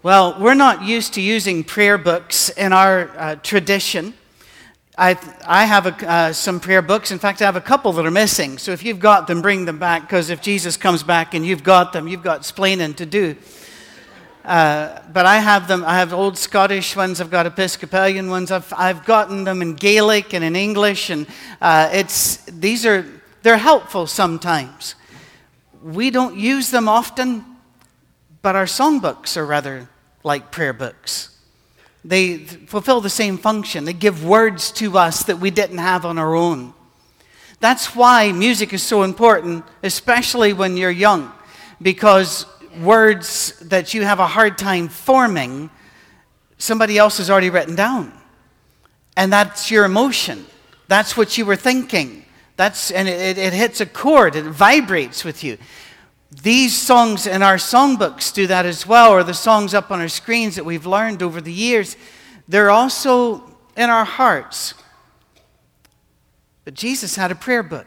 Well, we're not used to using prayer books in our uh, tradition. I, I have a, uh, some prayer books. In fact, I have a couple that are missing. So if you've got them, bring them back, because if Jesus comes back and you've got them, you've got splaining to do. Uh, but I have them. I have old Scottish ones. I've got Episcopalian ones. I've, I've gotten them in Gaelic and in English, and uh, it's these are they're helpful sometimes. We don't use them often, but our songbooks are rather like prayer books. They fulfill the same function. They give words to us that we didn't have on our own. That's why music is so important, especially when you're young, because words that you have a hard time forming, somebody else has already written down. And that's your emotion. That's what you were thinking. That's, and it, it hits a chord, it vibrates with you. These songs in our songbooks do that as well, or the songs up on our screens that we've learned over the years. They're also in our hearts. But Jesus had a prayer book.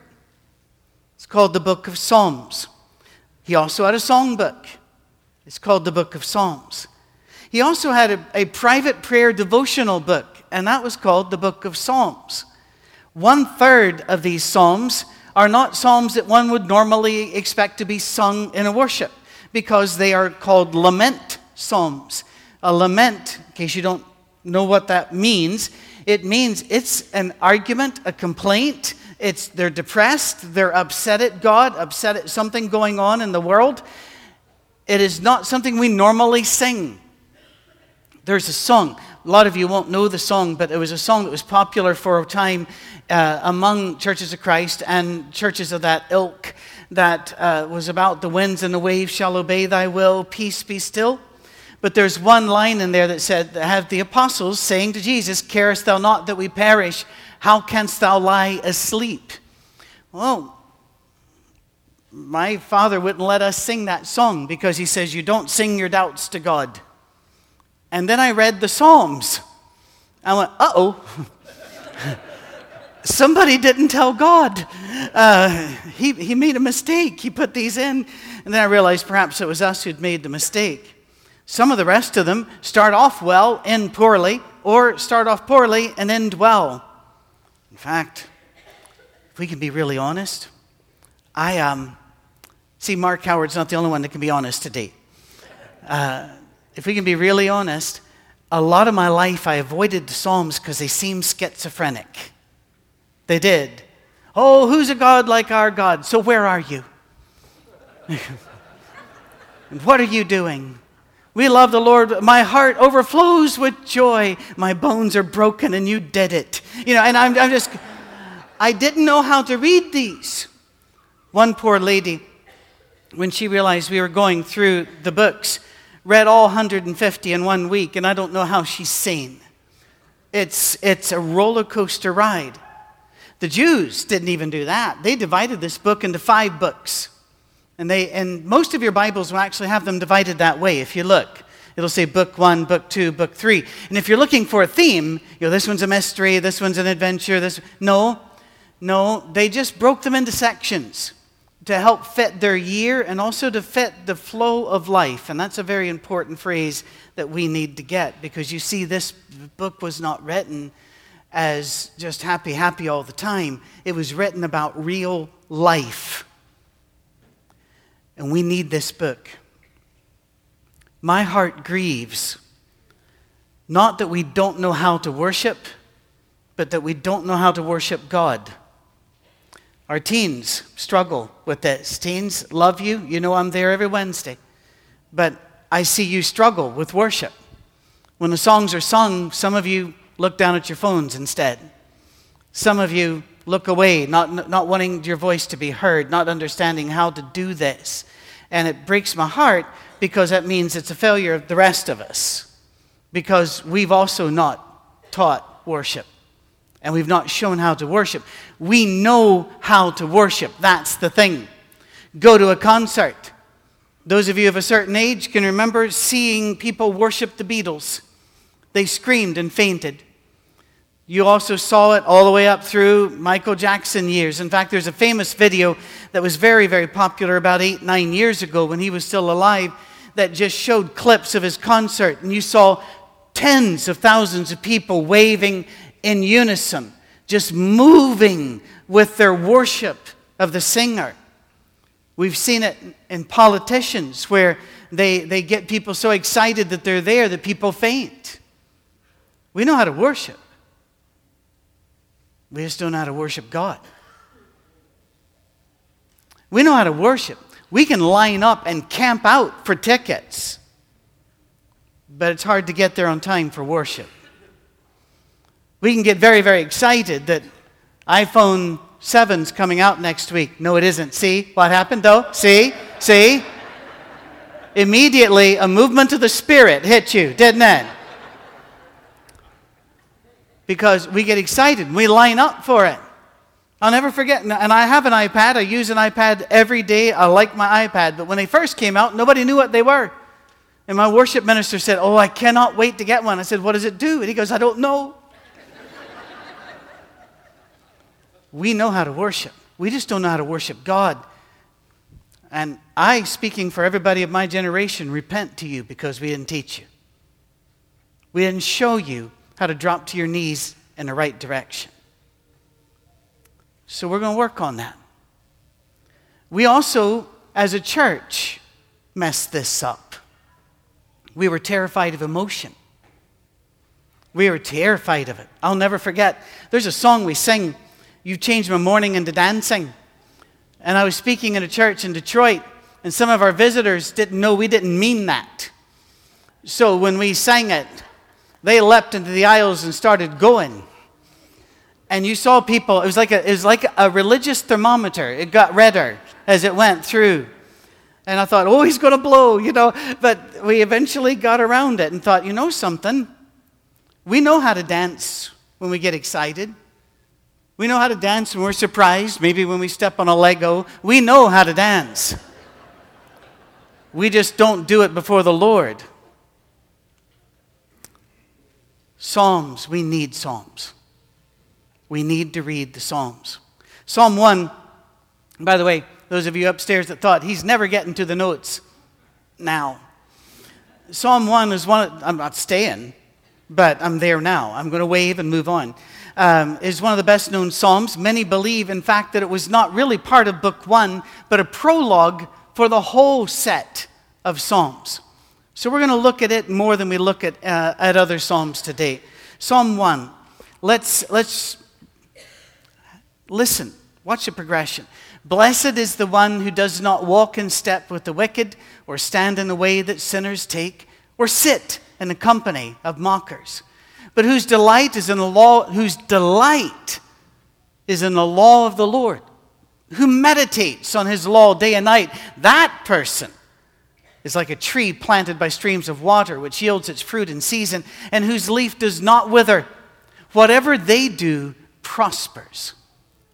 It's called the Book of Psalms. He also had a songbook. It's called the Book of Psalms. He also had a, a private prayer devotional book, and that was called the Book of Psalms. One third of these Psalms are not psalms that one would normally expect to be sung in a worship because they are called lament psalms. A lament, in case you don't know what that means, it means it's an argument, a complaint. It's they're depressed, they're upset at God, upset at something going on in the world. It is not something we normally sing. There's a song. A lot of you won't know the song, but it was a song that was popular for a time uh, among churches of Christ and churches of that ilk that uh, was about the winds and the waves shall obey thy will, peace be still. But there's one line in there that said, Have the apostles saying to Jesus, Carest thou not that we perish? How canst thou lie asleep? Well, my father wouldn't let us sing that song because he says, You don't sing your doubts to God. And then I read the Psalms. I went, Uh oh. somebody didn't tell God. Uh, he, he made a mistake. He put these in. And then I realized perhaps it was us who'd made the mistake. Some of the rest of them start off well, end poorly, or start off poorly and end well. In fact, if we can be really honest, I um, see Mark Howard's not the only one that can be honest today. Uh, if we can be really honest, a lot of my life I avoided the Psalms because they seem schizophrenic. They did. Oh, who's a God like our God? So where are you? and what are you doing? We love the Lord. My heart overflows with joy. My bones are broken and you did it. You know, and I'm, I'm just, I didn't know how to read these. One poor lady, when she realized we were going through the books, read all 150 in one week, and I don't know how she's sane. It's, it's a roller coaster ride. The Jews didn't even do that. They divided this book into five books. And, they, and most of your Bibles will actually have them divided that way. If you look, it'll say book one, book two, book three. And if you're looking for a theme, you know, this one's a mystery, this one's an adventure, this. No, no, they just broke them into sections to help fit their year and also to fit the flow of life. And that's a very important phrase that we need to get because you see, this book was not written as just happy, happy all the time. It was written about real life. And we need this book. My heart grieves, not that we don't know how to worship, but that we don't know how to worship God. Our teens struggle with this. Teens, love you. You know I'm there every Wednesday. But I see you struggle with worship. When the songs are sung, some of you look down at your phones instead. Some of you look away, not, not wanting your voice to be heard, not understanding how to do this. And it breaks my heart because that means it's a failure of the rest of us. Because we've also not taught worship and we've not shown how to worship. We know how to worship. That's the thing. Go to a concert. Those of you of a certain age can remember seeing people worship the Beatles. They screamed and fainted. You also saw it all the way up through Michael Jackson years. In fact, there's a famous video that was very, very popular about eight, nine years ago when he was still alive that just showed clips of his concert, and you saw tens of thousands of people waving in unison, just moving with their worship of the singer. We've seen it in politicians where they, they get people so excited that they're there that people faint. We know how to worship. We just don't know how to worship God. We know how to worship. We can line up and camp out for tickets, but it's hard to get there on time for worship. We can get very, very excited that iPhone 7's coming out next week. No, it isn't. See what happened though? See? See? Immediately, a movement of the Spirit hit you, didn't it? Because we get excited, we line up for it. I'll never forget, and I have an iPad. I use an iPad every day. I like my iPad. But when they first came out, nobody knew what they were. And my worship minister said, Oh, I cannot wait to get one. I said, What does it do? And he goes, I don't know. we know how to worship, we just don't know how to worship God. And I, speaking for everybody of my generation, repent to you because we didn't teach you. We didn't show you how to drop to your knees in the right direction. So we're going to work on that. We also, as a church, messed this up. We were terrified of emotion. We were terrified of it. I'll never forget. There's a song we sing, You Changed My Mourning into Dancing. And I was speaking in a church in Detroit, and some of our visitors didn't know we didn't mean that. So when we sang it, they leapt into the aisles and started going and you saw people, it was like a, it was like a religious thermometer. It got redder as it went through. And I thought, oh, he's going to blow, you know. But we eventually got around it and thought, you know something? We know how to dance when we get excited. We know how to dance when we're surprised, maybe when we step on a Lego. We know how to dance. We just don't do it before the Lord. Psalms, we need Psalms we need to read the Psalms. Psalm 1, by the way, those of you upstairs that thought he's never getting to the notes now. Psalm 1 is one, I'm not staying, but I'm there now. I'm going to wave and move on. Um, is one of the best known Psalms. Many believe, in fact, that it was not really part of Book 1, but a prologue for the whole set of Psalms. So we're going to look at it more than we look at, uh, at other Psalms today. Psalm 1. Let's, let's Listen, watch the progression. Blessed is the one who does not walk in step with the wicked, or stand in the way that sinners take, or sit in the company of mockers, but whose delight is in the law, whose delight is in the law of the Lord, who meditates on his law day and night. That person is like a tree planted by streams of water, which yields its fruit in season, and whose leaf does not wither. Whatever they do prospers.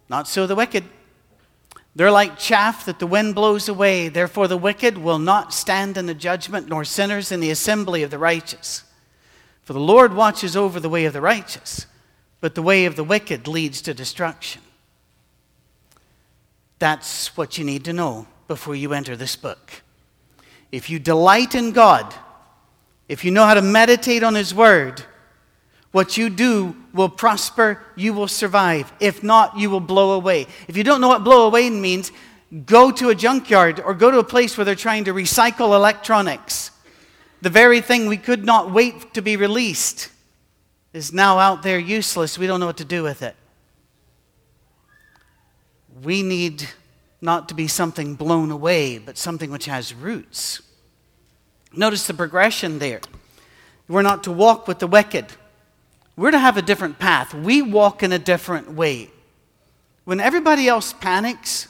Not so the wicked. They're like chaff that the wind blows away. Therefore, the wicked will not stand in the judgment, nor sinners in the assembly of the righteous. For the Lord watches over the way of the righteous, but the way of the wicked leads to destruction. That's what you need to know before you enter this book. If you delight in God, if you know how to meditate on His Word, what you do will prosper, you will survive. If not, you will blow away. If you don't know what blow away means, go to a junkyard or go to a place where they're trying to recycle electronics. The very thing we could not wait to be released is now out there useless. We don't know what to do with it. We need not to be something blown away, but something which has roots. Notice the progression there. We're not to walk with the wicked. We're to have a different path. We walk in a different way. When everybody else panics,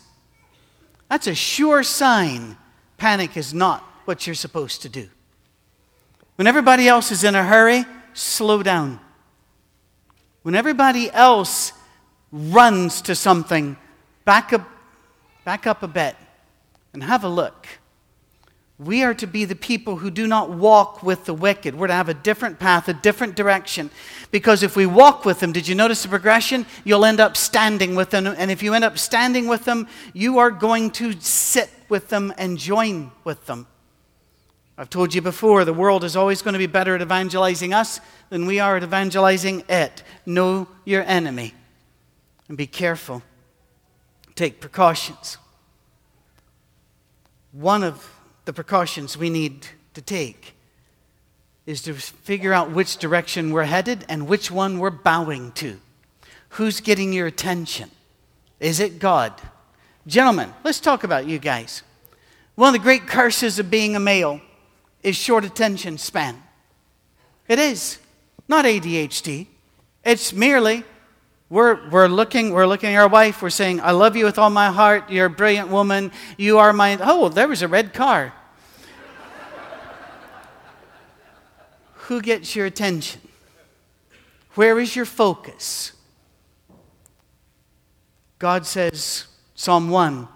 that's a sure sign panic is not what you're supposed to do. When everybody else is in a hurry, slow down. When everybody else runs to something, back up, back up a bit and have a look. We are to be the people who do not walk with the wicked. We're to have a different path, a different direction. Because if we walk with them, did you notice the progression? You'll end up standing with them. And if you end up standing with them, you are going to sit with them and join with them. I've told you before, the world is always going to be better at evangelizing us than we are at evangelizing it. Know your enemy and be careful. Take precautions. One of the precautions we need to take is to figure out which direction we're headed and which one we're bowing to. Who's getting your attention? Is it God? Gentlemen, let's talk about you guys. One of the great curses of being a male is short attention span. It is. Not ADHD. It's merely we're, we're looking, we're looking at our wife, we're saying, I love you with all my heart, you're a brilliant woman, you are my oh, there was a red car. Who gets your attention? Where is your focus? God says, Psalm 1,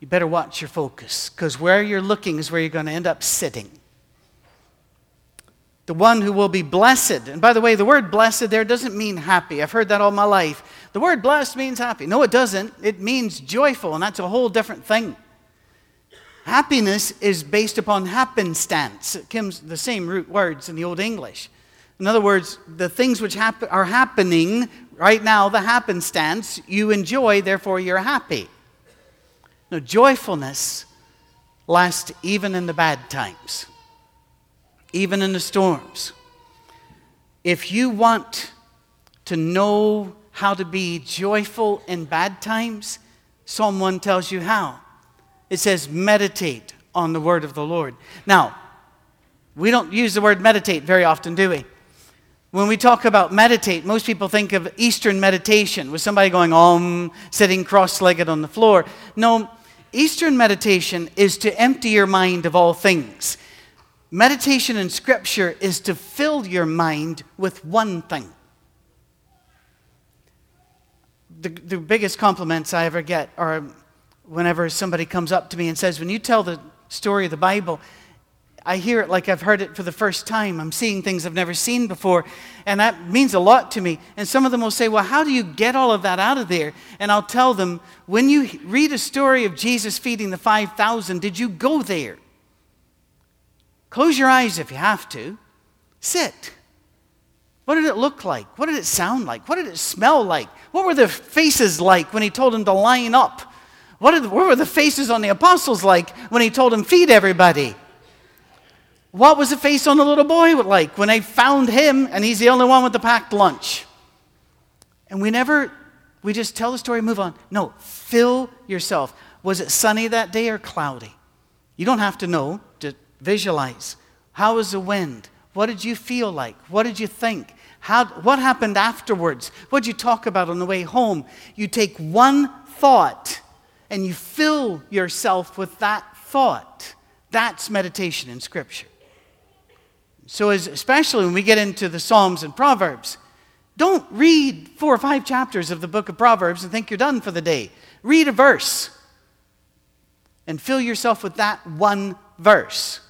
you better watch your focus, because where you're looking is where you're going to end up sitting the one who will be blessed. And by the way, the word blessed there doesn't mean happy. I've heard that all my life. The word blessed means happy. No, it doesn't. It means joyful, and that's a whole different thing. Happiness is based upon happenstance. It comes the same root words in the Old English. In other words, the things which are happening right now, the happenstance, you enjoy, therefore you're happy. Now, joyfulness lasts even in the bad times even in the storms. If you want to know how to be joyful in bad times, Psalm 1 tells you how. It says, meditate on the word of the Lord. Now, we don't use the word meditate very often, do we? When we talk about meditate, most people think of Eastern meditation with somebody going om, sitting cross legged on the floor. No, Eastern meditation is to empty your mind of all things. Meditation in Scripture is to fill your mind with one thing. The, the biggest compliments I ever get are whenever somebody comes up to me and says, When you tell the story of the Bible, I hear it like I've heard it for the first time. I'm seeing things I've never seen before. And that means a lot to me. And some of them will say, Well, how do you get all of that out of there? And I'll tell them, When you read a story of Jesus feeding the 5,000, did you go there? Close your eyes if you have to. Sit. What did it look like? What did it sound like? What did it smell like? What were the faces like when he told them to line up? What, did, what were the faces on the apostles like when he told them feed everybody? What was the face on the little boy like when they found him and he's the only one with the packed lunch? And we never, we just tell the story, move on. No, fill yourself. Was it sunny that day or cloudy? You don't have to know. Visualize. How was the wind? What did you feel like? What did you think? How, what happened afterwards? What did you talk about on the way home? You take one thought and you fill yourself with that thought. That's meditation in Scripture. So, as, especially when we get into the Psalms and Proverbs, don't read four or five chapters of the book of Proverbs and think you're done for the day. Read a verse and fill yourself with that one verse.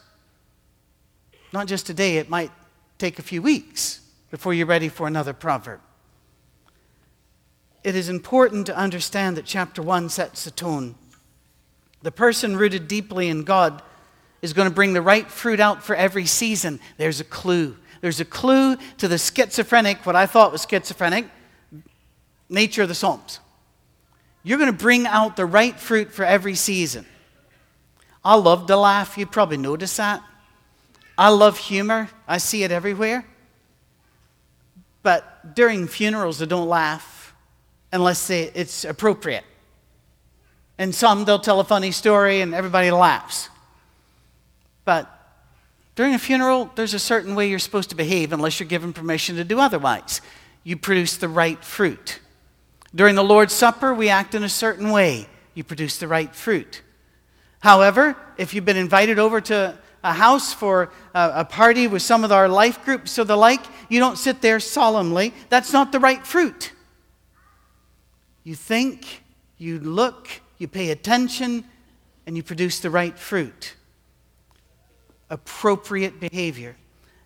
Not just today, it might take a few weeks before you're ready for another proverb. It is important to understand that chapter 1 sets the tone. The person rooted deeply in God is going to bring the right fruit out for every season. There's a clue. There's a clue to the schizophrenic, what I thought was schizophrenic, nature of the Psalms. You're going to bring out the right fruit for every season. I love to laugh. You probably noticed that. I love humor, I see it everywhere. But during funerals, they don't laugh unless it's appropriate. And some, they'll tell a funny story and everybody laughs. But during a funeral, there's a certain way you're supposed to behave unless you're given permission to do otherwise. You produce the right fruit. During the Lord's Supper, we act in a certain way. You produce the right fruit. However, if you've been invited over to a house for a, a party with some of our life groups or the like, you don't sit there solemnly. That's not the right fruit. You think, you look, you pay attention, and you produce the right fruit. Appropriate behavior.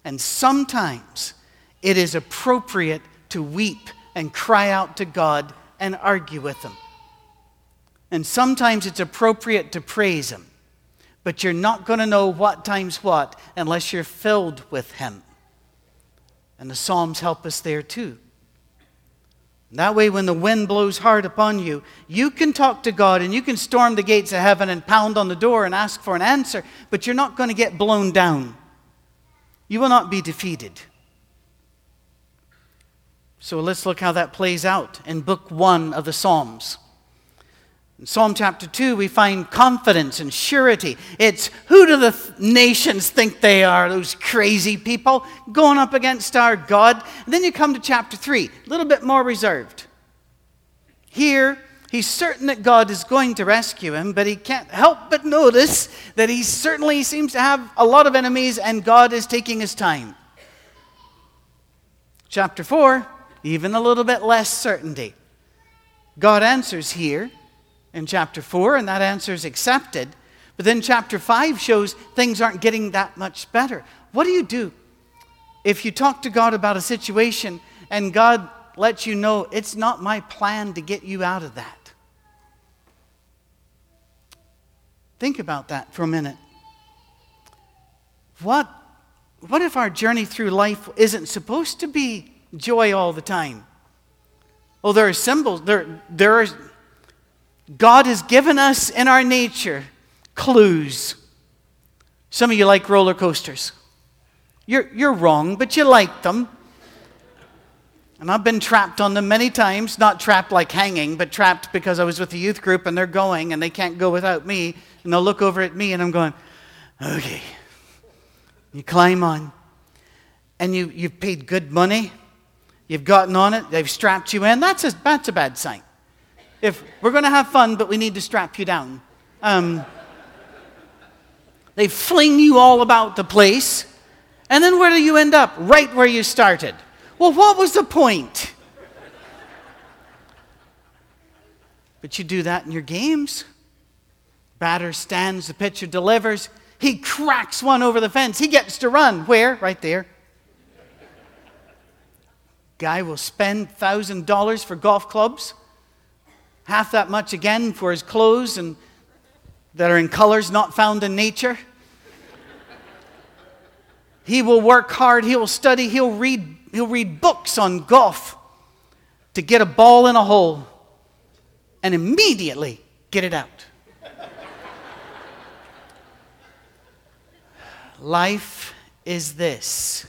And sometimes it is appropriate to weep and cry out to God and argue with Him. And sometimes it's appropriate to praise Him. But you're not going to know what times what unless you're filled with Him. And the Psalms help us there too. That way, when the wind blows hard upon you, you can talk to God and you can storm the gates of heaven and pound on the door and ask for an answer, but you're not going to get blown down. You will not be defeated. So let's look how that plays out in book one of the Psalms. In Psalm chapter 2, we find confidence and surety. It's who do the th- nations think they are, those crazy people going up against our God? And then you come to chapter 3, a little bit more reserved. Here, he's certain that God is going to rescue him, but he can't help but notice that he certainly seems to have a lot of enemies and God is taking his time. Chapter 4, even a little bit less certainty. God answers here in chapter 4, and that answer is accepted. But then chapter 5 shows things aren't getting that much better. What do you do if you talk to God about a situation and God lets you know it's not my plan to get you out of that? Think about that for a minute. What, what if our journey through life isn't supposed to be joy all the time? Well, there are symbols, there, there are God has given us in our nature clues. Some of you like roller coasters. You're, you're wrong, but you like them. And I've been trapped on them many times, not trapped like hanging, but trapped because I was with the youth group and they're going and they can't go without me. And they'll look over at me and I'm going, okay. You climb on. And you, you've paid good money. You've gotten on it. They've strapped you in. That's a, that's a bad sign if we're going to have fun, but we need to strap you down. Um, they fling you all about the place, and then where do you end up? Right where you started. Well, what was the point? But you do that in your games. Batter stands, the pitcher delivers. He cracks one over the fence. He gets to run. Where? Right there. Guy will spend $1,000 for golf clubs half that much again for his clothes and that are in colors not found in nature. he will work hard, he will study, he'll read, he'll read books on golf to get a ball in a hole and immediately get it out. Life is this.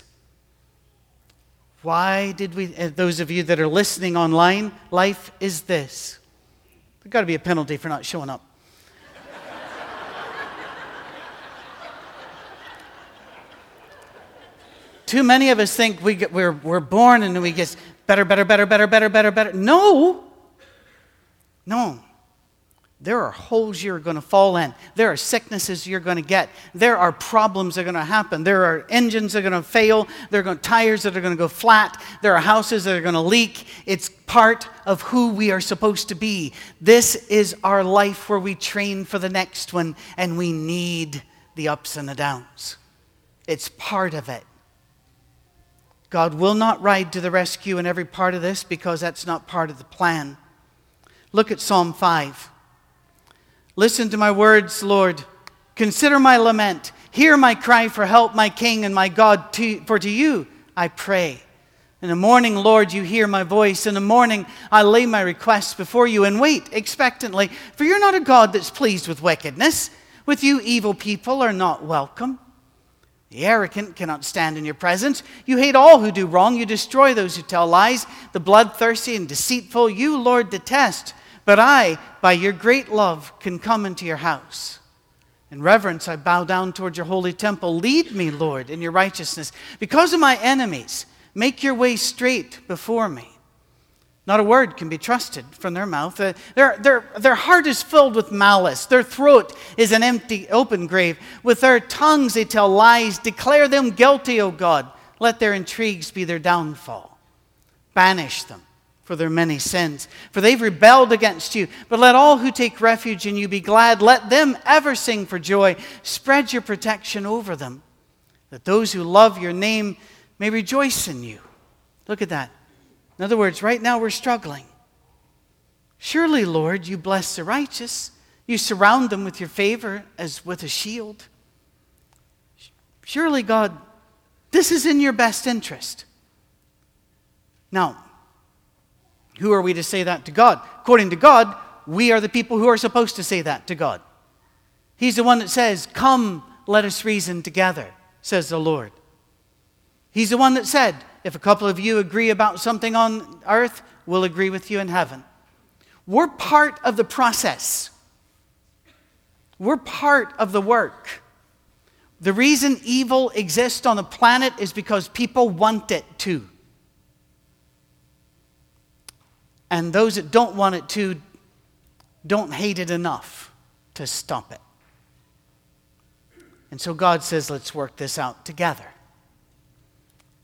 Why did we, uh, those of you that are listening online, life is this. There's got to be a penalty for not showing up. Too many of us think we get, we're, we're born and we get better, better, better, better, better, better, better. No. No. There are holes you're going to fall in. There are sicknesses you're going to get. There are problems that are going to happen. There are engines that are going to fail. There are going tires that are going to go flat. There are houses that are going to leak. It's part of who we are supposed to be. This is our life where we train for the next one, and we need the ups and the downs. It's part of it. God will not ride to the rescue in every part of this because that's not part of the plan. Look at Psalm 5. Listen to my words, Lord. Consider my lament. Hear my cry for help, my King and my God, to, for to you I pray. In the morning, Lord, you hear my voice. In the morning, I lay my requests before you and wait expectantly, for you're not a God that's pleased with wickedness. With you, evil people are not welcome. The arrogant cannot stand in your presence. You hate all who do wrong. You destroy those who tell lies. The bloodthirsty and deceitful, you, Lord, detest. But I, by your great love, can come into your house. In reverence, I bow down toward your holy temple. Lead me, Lord, in your righteousness. Because of my enemies, make your way straight before me. Not a word can be trusted from their mouth. Uh, their, their, their heart is filled with malice. Their throat is an empty, open grave. With their tongues they tell lies. Declare them guilty, O God. Let their intrigues be their downfall. Banish them for their many sins, for they've rebelled against you. But let all who take refuge in you be glad. Let them ever sing for joy. Spread your protection over them, that those who love your name may rejoice in you. Look at that. In other words, right now we're struggling. Surely, Lord, you bless the righteous. You surround them with your favor as with a shield. Surely, God, this is in your best interest. Now, who are we to say that to God? According to God, we are the people who are supposed to say that to God. He's the one that says, Come, let us reason together, says the Lord. He's the one that said, If a couple of you agree about something on earth, we'll agree with you in heaven. We're part of the process, we're part of the work. The reason evil exists on the planet is because people want it to. And those that don't want it to don't hate it enough to stop it. And so God says, let's work this out together.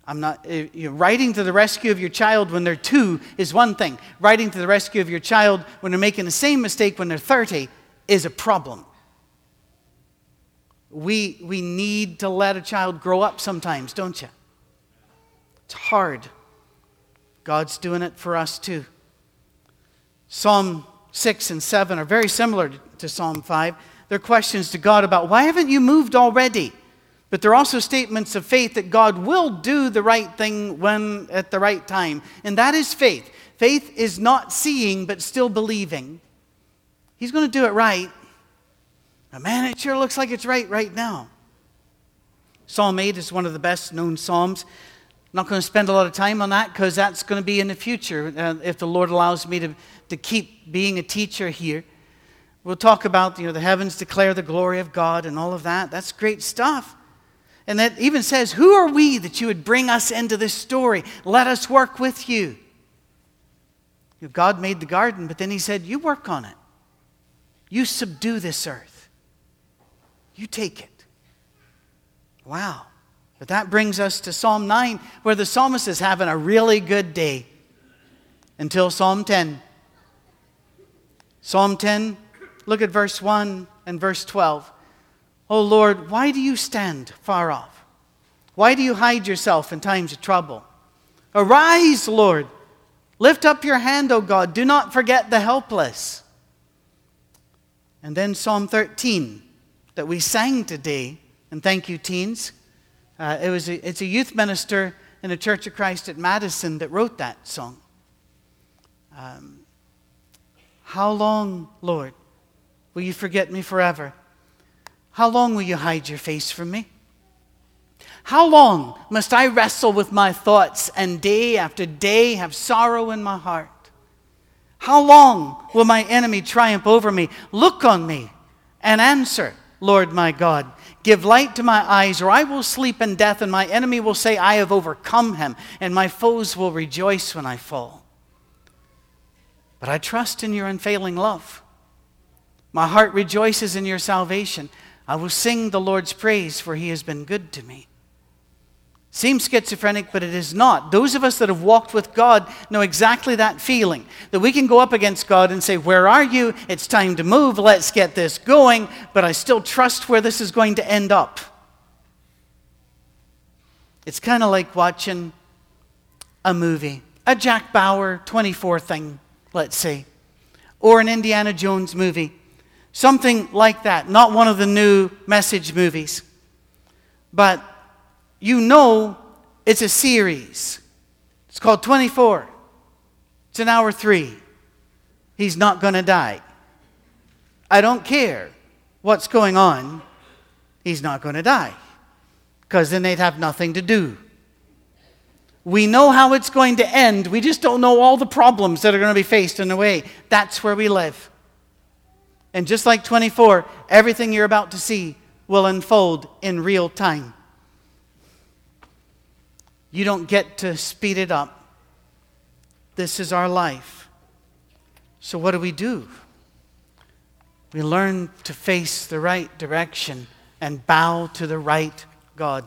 I'm not, eh, you know, writing to the rescue of your child when they're two is one thing. Writing to the rescue of your child when they're making the same mistake when they're 30 is a problem. We, we need to let a child grow up sometimes, don't you? It's hard. God's doing it for us too. Psalm 6 and 7 are very similar to Psalm 5. They're questions to God about why haven't you moved already? But they're also statements of faith that God will do the right thing when at the right time. And that is faith. Faith is not seeing but still believing. He's going to do it right. But man, it sure looks like it's right right now. Psalm 8 is one of the best known Psalms. Not going to spend a lot of time on that because that's going to be in the future uh, if the Lord allows me to, to keep being a teacher here. We'll talk about, you know, the heavens declare the glory of God and all of that. That's great stuff. And that even says, Who are we that you would bring us into this story? Let us work with you. you God made the garden, but then He said, You work on it. You subdue this earth. You take it. Wow. But that brings us to Psalm 9, where the psalmist is having a really good day until Psalm 10. Psalm 10 Look at verse 1 and verse 12. Oh Lord, why do you stand far off? Why do you hide yourself in times of trouble? Arise, Lord. Lift up your hand, O God. Do not forget the helpless. And then Psalm 13 that we sang today, and thank you, teens. Uh, it was a, it's a youth minister in the Church of Christ at Madison that wrote that song. Um, how long, Lord, Will you forget me forever? How long will you hide your face from me? How long must I wrestle with my thoughts and day after day have sorrow in my heart? How long will my enemy triumph over me? Look on me and answer, Lord my God. Give light to my eyes, or I will sleep in death, and my enemy will say, I have overcome him, and my foes will rejoice when I fall. But I trust in your unfailing love. My heart rejoices in your salvation. I will sing the Lord's praise, for he has been good to me. Seems schizophrenic, but it is not. Those of us that have walked with God know exactly that feeling that we can go up against God and say, Where are you? It's time to move. Let's get this going. But I still trust where this is going to end up. It's kind of like watching a movie, a Jack Bauer 24 thing, let's say, or an Indiana Jones movie. Something like that. Not one of the new message movies. But you know it's a series. It's called 24. It's an hour three. He's not going to die. I don't care what's going on. He's not going to die. Because then they'd have nothing to do. We know how it's going to end. We just don't know all the problems that are going to be faced in the way. That's where we live. And just like 24, everything you're about to see will unfold in real time. You don't get to speed it up. This is our life. So, what do we do? We learn to face the right direction and bow to the right God.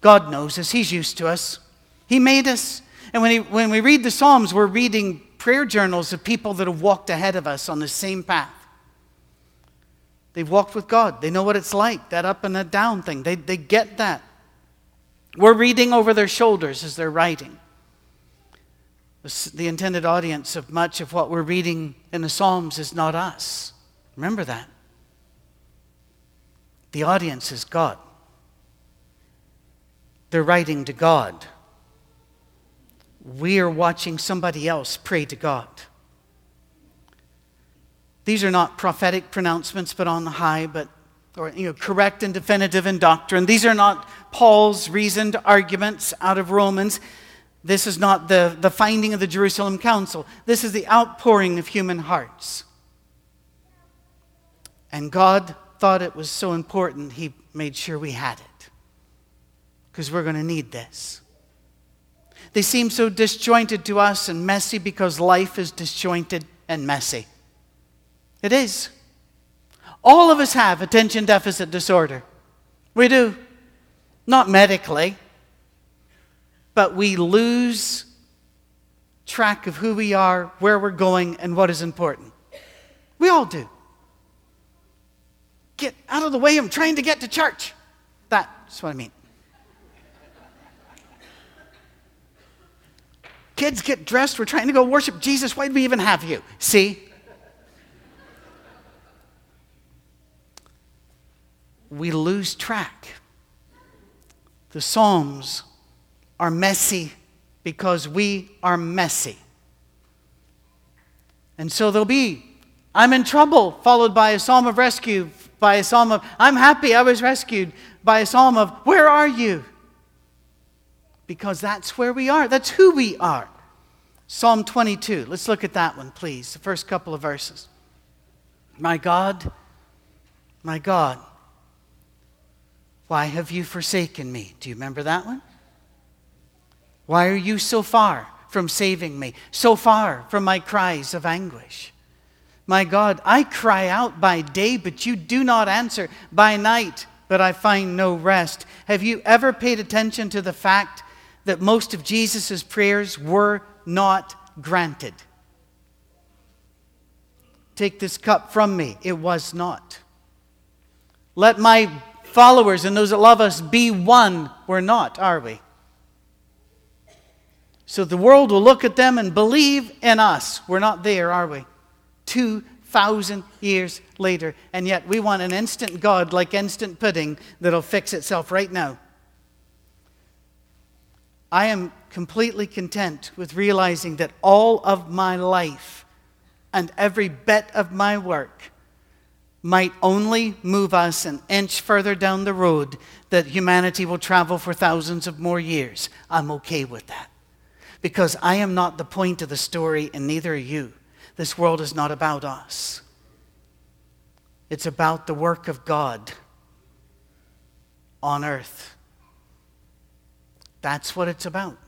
God knows us, He's used to us. He made us. And when, he, when we read the Psalms, we're reading prayer journals of people that have walked ahead of us on the same path. They've walked with God. They know what it's like, that up and that down thing. They, they get that. We're reading over their shoulders as they're writing. The, intended audience of much of what we're reading in the Psalms is not us, Remember that. The audience is God. They're writing to God. We are watching somebody else pray to God. These are not prophetic pronouncements, but on the high, but or you know, correct and definitive in doctrine. These are not Paul's reasoned arguments out of Romans. This is not the, the finding of the Jerusalem Council. This is the outpouring of human hearts. And God thought it was so important, He made sure we had it. Because we're going to need this. They seem so disjointed to us and messy because life is disjointed and messy. It is. All of us have attention deficit disorder. We do. Not medically, but we lose track of who we are, where we're going, and what is important. We all do. Get out of the way, I'm trying to get to church. That's what I mean. Kids get dressed, we're trying to go worship Jesus. Why do we even have you? See? We lose track. The Psalms are messy because we are messy. And so they'll be, I'm in trouble, followed by a psalm of rescue, by a psalm of, I'm happy I was rescued, by a psalm of, Where are you? Because that's where we are. That's who we are. Psalm 22. Let's look at that one, please. The first couple of verses. My God, my God why have you forsaken me? Do you remember that one? Why are you so far from saving me, so far from my cries of anguish? My God, I cry out by day, but you do not answer, by night, but I find no rest. Have you ever paid attention to the fact that most of Jesus' prayers were not granted? Take this cup from me. It was not. Let my followers and those that love us be one. We're not, are we? So the world will look at them and believe in us. We're not there, are we? 2,000 years later. And yet we want an instant God like instant pudding that'll fix itself right now. I am completely content with realizing that all of my life and every bit of my work might only move us an inch further down the road that humanity will travel for thousands of more years, I'm okay with that. Because I am not the point of the story, and neither are you. This world is not about us, it's about the work of God on earth. That's what it's about.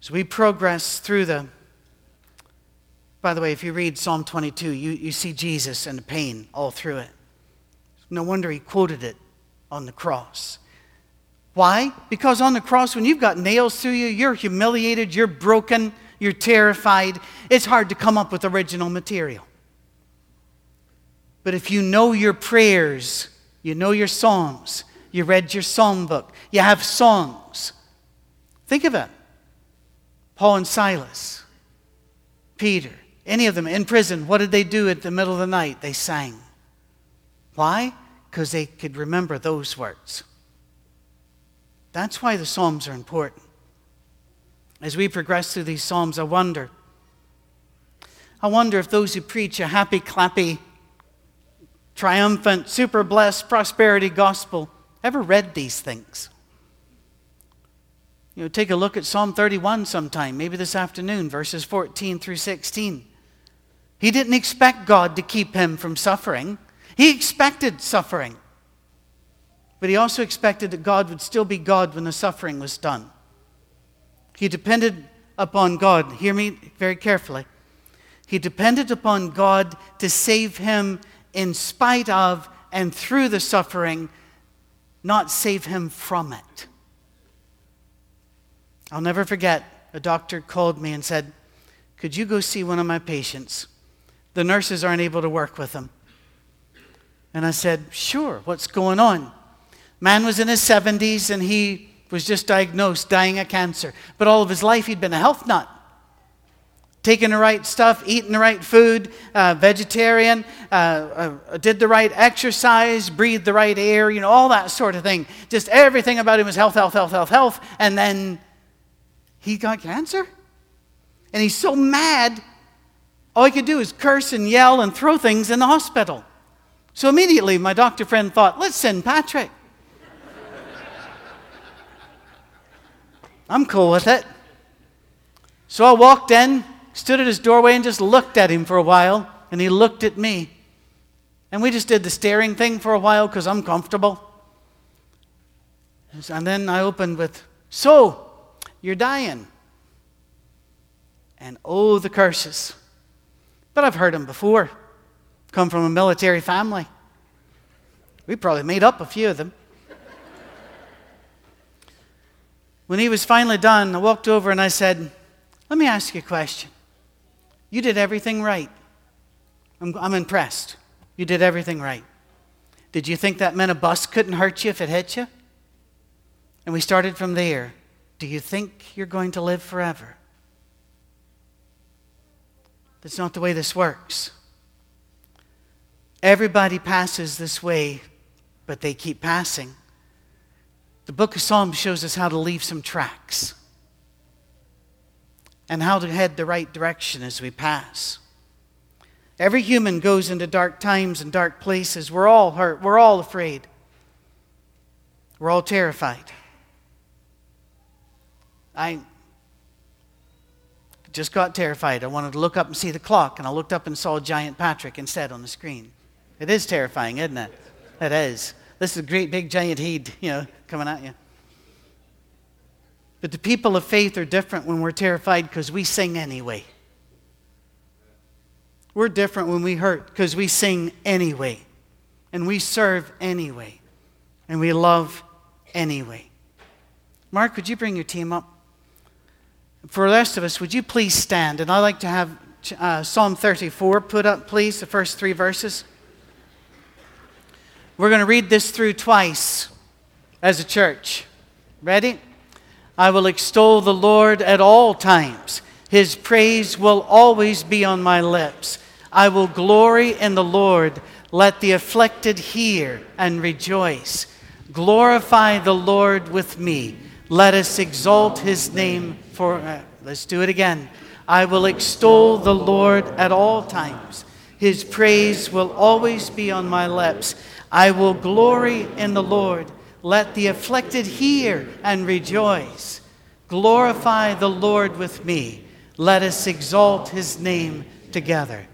As we progress through the by the way, if you read Psalm 22, you, you see Jesus and the pain all through it. No wonder he quoted it on the cross. Why? Because on the cross, when you've got nails through you, you're humiliated, you're broken, you're terrified. It's hard to come up with original material. But if you know your prayers, you know your psalms, you read your psalm book, you have songs. Think of it Paul and Silas, Peter, any of them in prison, what did they do at the middle of the night? They sang. Why? Because they could remember those words. That's why the Psalms are important. As we progress through these Psalms, I wonder. I wonder if those who preach a happy, clappy, triumphant, super blessed prosperity gospel ever read these things. You know, take a look at Psalm 31 sometime, maybe this afternoon, verses 14 through 16. He didn't expect God to keep him from suffering. He expected suffering. But he also expected that God would still be God when the suffering was done. He depended upon God. Hear me very carefully. He depended upon God to save him in spite of and through the suffering, not save him from it. I'll never forget a doctor called me and said, Could you go see one of my patients? The nurses aren't able to work with him. And I said, Sure, what's going on? Man was in his 70s and he was just diagnosed dying of cancer. But all of his life he'd been a health nut. taking the right stuff, eating the right food, uh, vegetarian, uh, uh, did the right exercise, breathed the right air, you know, all that sort of thing. Just everything about him was health, health, health, health, health. And then he got cancer. And he's so mad, all he could do is curse and yell and throw things in the hospital. So immediately, my doctor friend thought, let's send Patrick. I'm cool with it. So I walked in, stood at his doorway, and just looked at him for a while, and he looked at me. And we just did the staring thing for a while because I'm comfortable. And then I opened with, So, you're dying. And oh, the curses. But I've heard them before. Come from a military family. We probably made up a few of them. When he was finally done, I walked over and I said, Let me ask you a question. You did everything right. I'm, I'm impressed. You did everything right. Did you think that meant a bus couldn't hurt you if it hit you? And we started from there. Do you think you're going to live forever? That's not the way this works. Everybody passes this way, but they keep passing. The book of Psalms shows us how to leave some tracks and how to head the right direction as we pass. Every human goes into dark times and dark places. We're all hurt. We're all afraid. We're all terrified. I just got terrified. I wanted to look up and see the clock, and I looked up and saw giant Patrick instead on the screen. It is terrifying, isn't it? It is. This is a great big giant heat, you know, coming at you. But the people of faith are different when we're terrified because we sing anyway. We're different when we hurt because we sing anyway. And we serve anyway. And we love anyway. Mark, would you bring your team up? For the rest of us, would you please stand? And I'd like to have uh, Psalm 34 put up, please, the first three verses. We're going to read this through twice as a church. Ready? I will extol the Lord at all times. His praise will always be on my lips. I will glory in the Lord. Let the afflicted hear and rejoice. Glorify the Lord with me. Let us exalt his name for. Uh, let's do it again. I will extol the Lord at all times. His praise will always be on my lips. I will glory in the Lord. Let the afflicted hear and rejoice. Glorify the Lord with me. Let us exalt his name together.